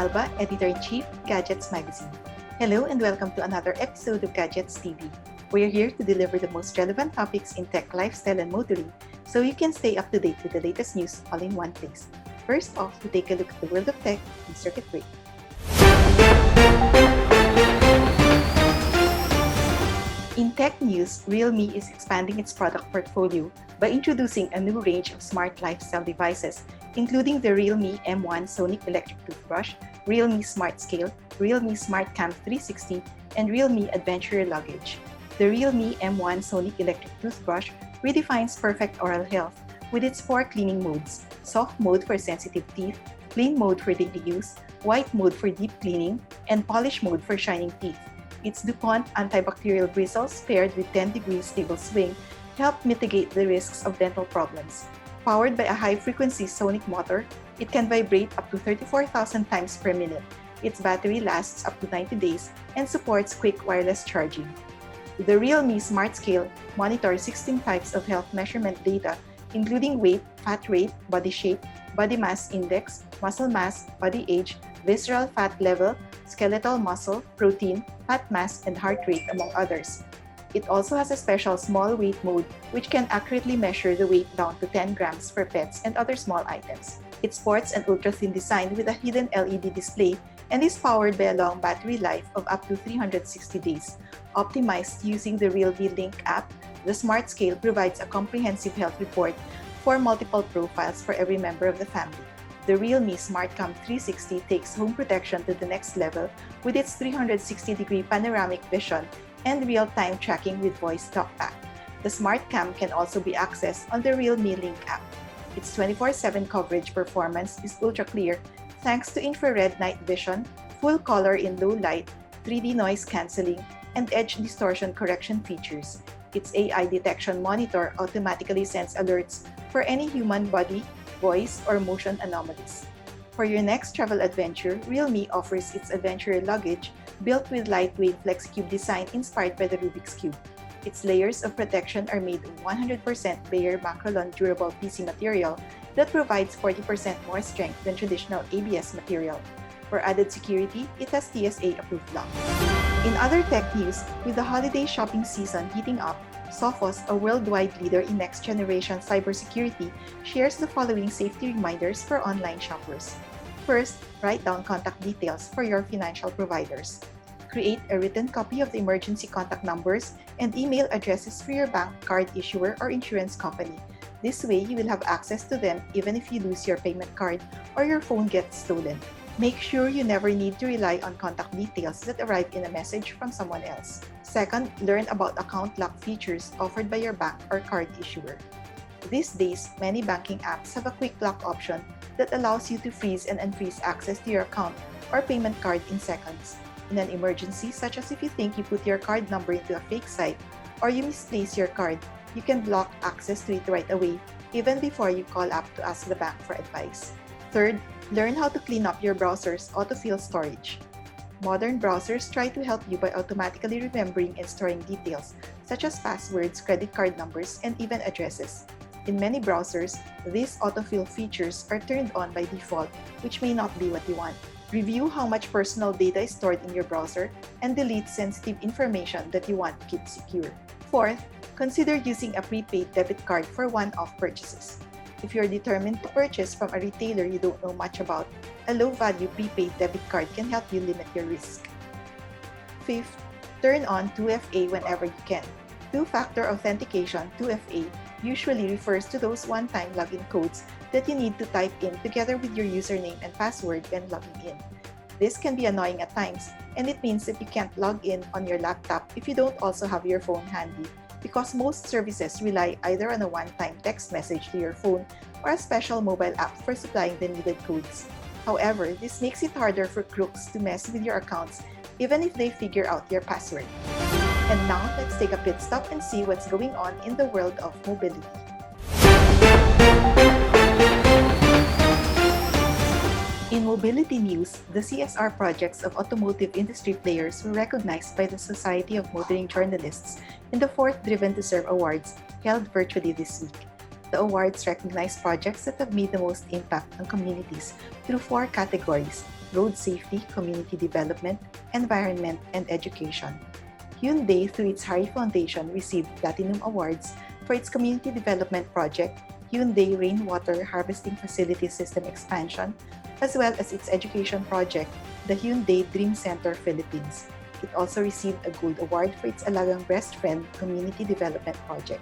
Alba, Editor-in-Chief, Gadgets Magazine. Hello and welcome to another episode of Gadgets TV. We're here to deliver the most relevant topics in tech, lifestyle, and motoring so you can stay up to date with the latest news all in one place. First off, we take a look at the world of tech in Circuit Break. In tech news, Realme is expanding its product portfolio by introducing a new range of smart lifestyle devices, including the Realme M1 Sonic electric toothbrush, Realme Smart Scale, Realme Smart Cam 360, and Realme Adventure Luggage. The Realme M1 Sonic electric toothbrush redefines perfect oral health with its four cleaning modes soft mode for sensitive teeth, clean mode for daily use, white mode for deep cleaning, and polish mode for shining teeth. Its DuPont antibacterial bristles paired with 10 degrees stable swing help mitigate the risks of dental problems. Powered by a high-frequency sonic motor, it can vibrate up to 34,000 times per minute. Its battery lasts up to 90 days and supports quick wireless charging. The Realme Smart Scale monitors 16 types of health measurement data, including weight, fat rate, body shape, body mass index, muscle mass, body age, visceral fat level, skeletal muscle, protein, fat mass, and heart rate, among others. It also has a special small weight mode which can accurately measure the weight down to 10 grams for pets and other small items. It sports an ultra thin design with a hidden LED display and is powered by a long battery life of up to 360 days. Optimized using the Realme Link app, the Smart Scale provides a comprehensive health report for multiple profiles for every member of the family. The Realme SmartCam 360 takes home protection to the next level with its 360-degree panoramic vision and real-time tracking with voice talkback. The SmartCam can also be accessed on the Realme Link app. Its 24-7 coverage performance is ultra clear thanks to infrared night vision, full color in low light, 3D noise cancelling, and edge distortion correction features. Its AI detection monitor automatically sends alerts for any human body, voice, or motion anomalies. For your next travel adventure, Realme offers its adventure luggage built with lightweight FlexCube design inspired by the Rubik's Cube. Its layers of protection are made of 100% Bayer Makrolon durable PC material that provides 40% more strength than traditional ABS material. For added security, it has TSA approved locks. In other tech news, with the holiday shopping season heating up, Sophos, a worldwide leader in next generation cybersecurity, shares the following safety reminders for online shoppers. First, write down contact details for your financial providers. Create a written copy of the emergency contact numbers and email addresses for your bank, card issuer, or insurance company. This way, you will have access to them even if you lose your payment card or your phone gets stolen. Make sure you never need to rely on contact details that arrive in a message from someone else. Second, learn about account lock features offered by your bank or card issuer. These days, many banking apps have a quick lock option that allows you to freeze and unfreeze access to your account or payment card in seconds. In an emergency, such as if you think you put your card number into a fake site or you misplace your card, you can block access to it right away, even before you call up to ask the bank for advice. Third, learn how to clean up your browser's autofill storage. Modern browsers try to help you by automatically remembering and storing details, such as passwords, credit card numbers, and even addresses. In many browsers, these autofill features are turned on by default, which may not be what you want. Review how much personal data is stored in your browser and delete sensitive information that you want keep secure. Fourth, consider using a prepaid debit card for one-off purchases. If you're determined to purchase from a retailer you don't know much about, a low-value prepaid debit card can help you limit your risk. Fifth, turn on 2FA whenever you can. Two-factor authentication, 2FA, usually refers to those one-time login codes that you need to type in together with your username and password when logging in. This can be annoying at times, and it means that you can't log in on your laptop if you don't also have your phone handy because most services rely either on a one-time text message to your phone or a special mobile app for supplying the needed codes. However, this makes it harder for crooks to mess with your accounts even if they figure out your password. And now, let's take a pit stop and see what's going on in the world of mobility. In mobility news, the CSR projects of automotive industry players were recognized by the Society of Motoring Journalists in the fourth Driven to Serve Awards held virtually this week. The awards recognize projects that have made the most impact on communities through four categories road safety, community development, environment, and education. Hyundai, through its Hari Foundation, received Platinum Awards for its community development project, Hyundai Rainwater Harvesting Facility System Expansion, as well as its education project, the Hyundai Dream Center Philippines. It also received a Gold Award for its Alagang Best Friend Community Development Project.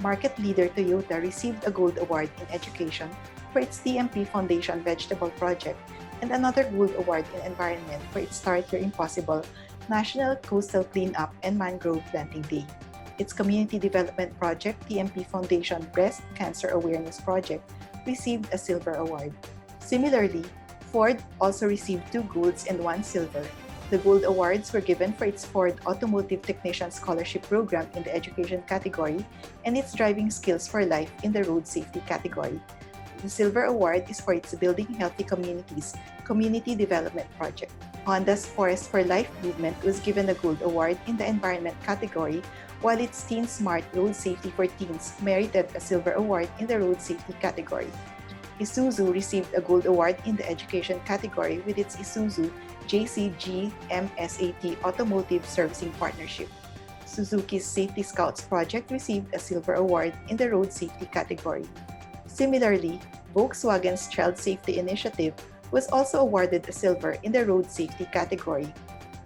Market leader Toyota received a Gold Award in Education for its TMP Foundation Vegetable Project and another Gold Award in Environment for its Start Your Impossible National Coastal Cleanup and Mangrove Planting Day. Its Community Development Project, TMP Foundation Breast Cancer Awareness Project, received a Silver Award. Similarly, Ford also received two golds and one silver. The gold awards were given for its Ford Automotive Technician Scholarship Program in the education category and its Driving Skills for Life in the road safety category. The Silver Award is for its Building Healthy Communities Community Development Project. Honda's Forest for Life movement was given a Gold Award in the Environment category, while its Teen Smart Road Safety for Teens merited a Silver Award in the Road Safety category. Isuzu received a Gold Award in the Education category with its Isuzu JCG MSAT Automotive Servicing Partnership. Suzuki's Safety Scouts project received a Silver Award in the Road Safety category. Similarly, Volkswagen's Child Safety Initiative was also awarded a silver in the road safety category.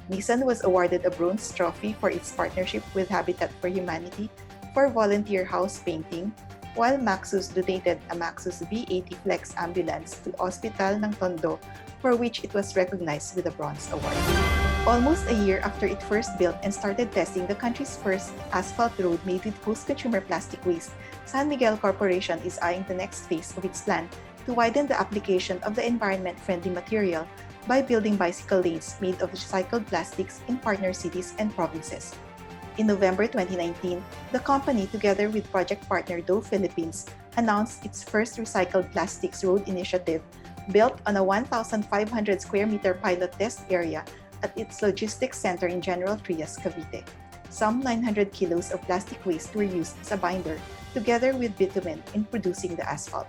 Nissan was awarded a bronze trophy for its partnership with Habitat for Humanity for volunteer house painting, while Maxus donated a Maxus V80 Flex ambulance to Hospital ng Tondo for which it was recognized with a bronze award. Almost a year after it first built and started testing the country's first asphalt road made with post-consumer plastic waste, San Miguel Corporation is eyeing the next phase of its plan to widen the application of the environment-friendly material by building bicycle lanes made of recycled plastics in partner cities and provinces. In November 2019, the company, together with project partner Dole Philippines, announced its first recycled plastics road initiative built on a 1,500 square meter pilot test area at its logistics center in General Trias, Cavite. Some 900 kilos of plastic waste were used as a binder, together with bitumen, in producing the asphalt.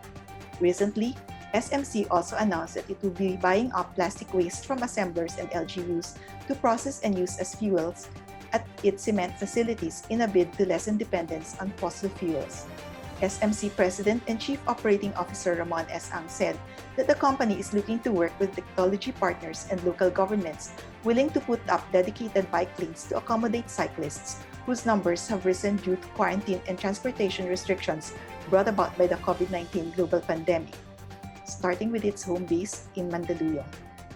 Recently, SMC also announced that it will be buying up plastic waste from assemblers and LGUs to process and use as fuels at its cement facilities in a bid to lessen dependence on fossil fuels. SMC President and Chief Operating Officer Ramon S. Ang said that the company is looking to work with technology partners and local governments willing to put up dedicated bike lanes to accommodate cyclists whose numbers have risen due to quarantine and transportation restrictions brought about by the COVID 19 global pandemic. Starting with its home base in Mandaluyong,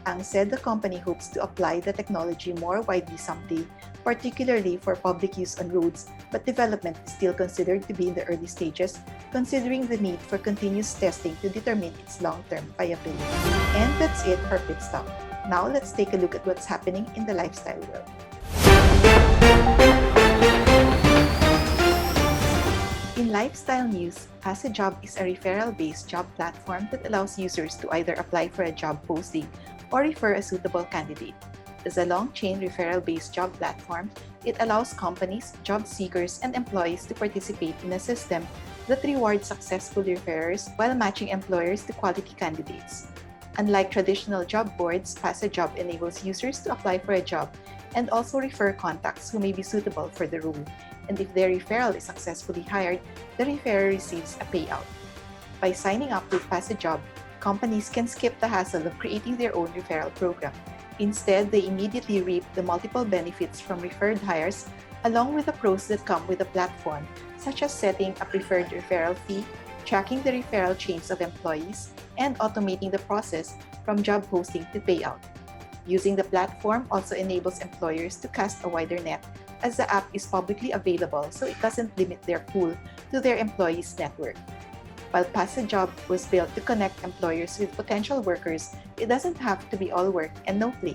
Ang said the company hopes to apply the technology more widely someday particularly for public use on roads, but development is still considered to be in the early stages, considering the need for continuous testing to determine its long-term viability. And that's it for Pit Stop. Now let's take a look at what's happening in the lifestyle world. In lifestyle news, Pass a Job is a referral-based job platform that allows users to either apply for a job posting or refer a suitable candidate is a long-chain referral-based job platform, it allows companies, job seekers, and employees to participate in a system that rewards successful referrers while matching employers to quality candidates. Unlike traditional job boards, Pass a Job enables users to apply for a job and also refer contacts who may be suitable for the role. And if their referral is successfully hired, the referrer receives a payout. By signing up with Pass a Job, companies can skip the hassle of creating their own referral program Instead, they immediately reap the multiple benefits from referred hires along with the pros that come with the platform, such as setting a preferred referral fee, tracking the referral chains of employees, and automating the process from job posting to payout. Using the platform also enables employers to cast a wider net as the app is publicly available so it doesn't limit their pool to their employees' network. While Pass Job was built to connect employers with potential workers, it doesn't have to be all work and no play.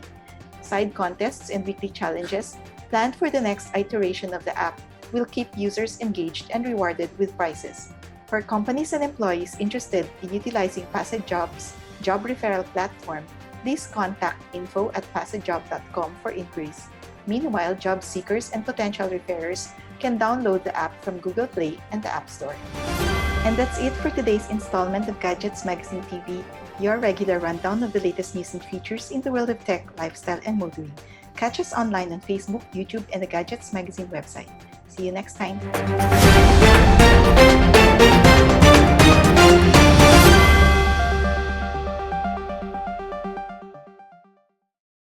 Side contests and weekly challenges planned for the next iteration of the app will keep users engaged and rewarded with prizes. For companies and employees interested in utilizing Pass Job's job referral platform, please contact info at passajob.com for inquiries. Meanwhile, job seekers and potential referrers can download the app from Google Play and the App Store. And that's it for today's installment of Gadgets Magazine TV. your regular rundown of the latest news and features in the world of tech, lifestyle, and motoring. Catch us online on Facebook, YouTube, and the Gadgets Magazine website. See you next time.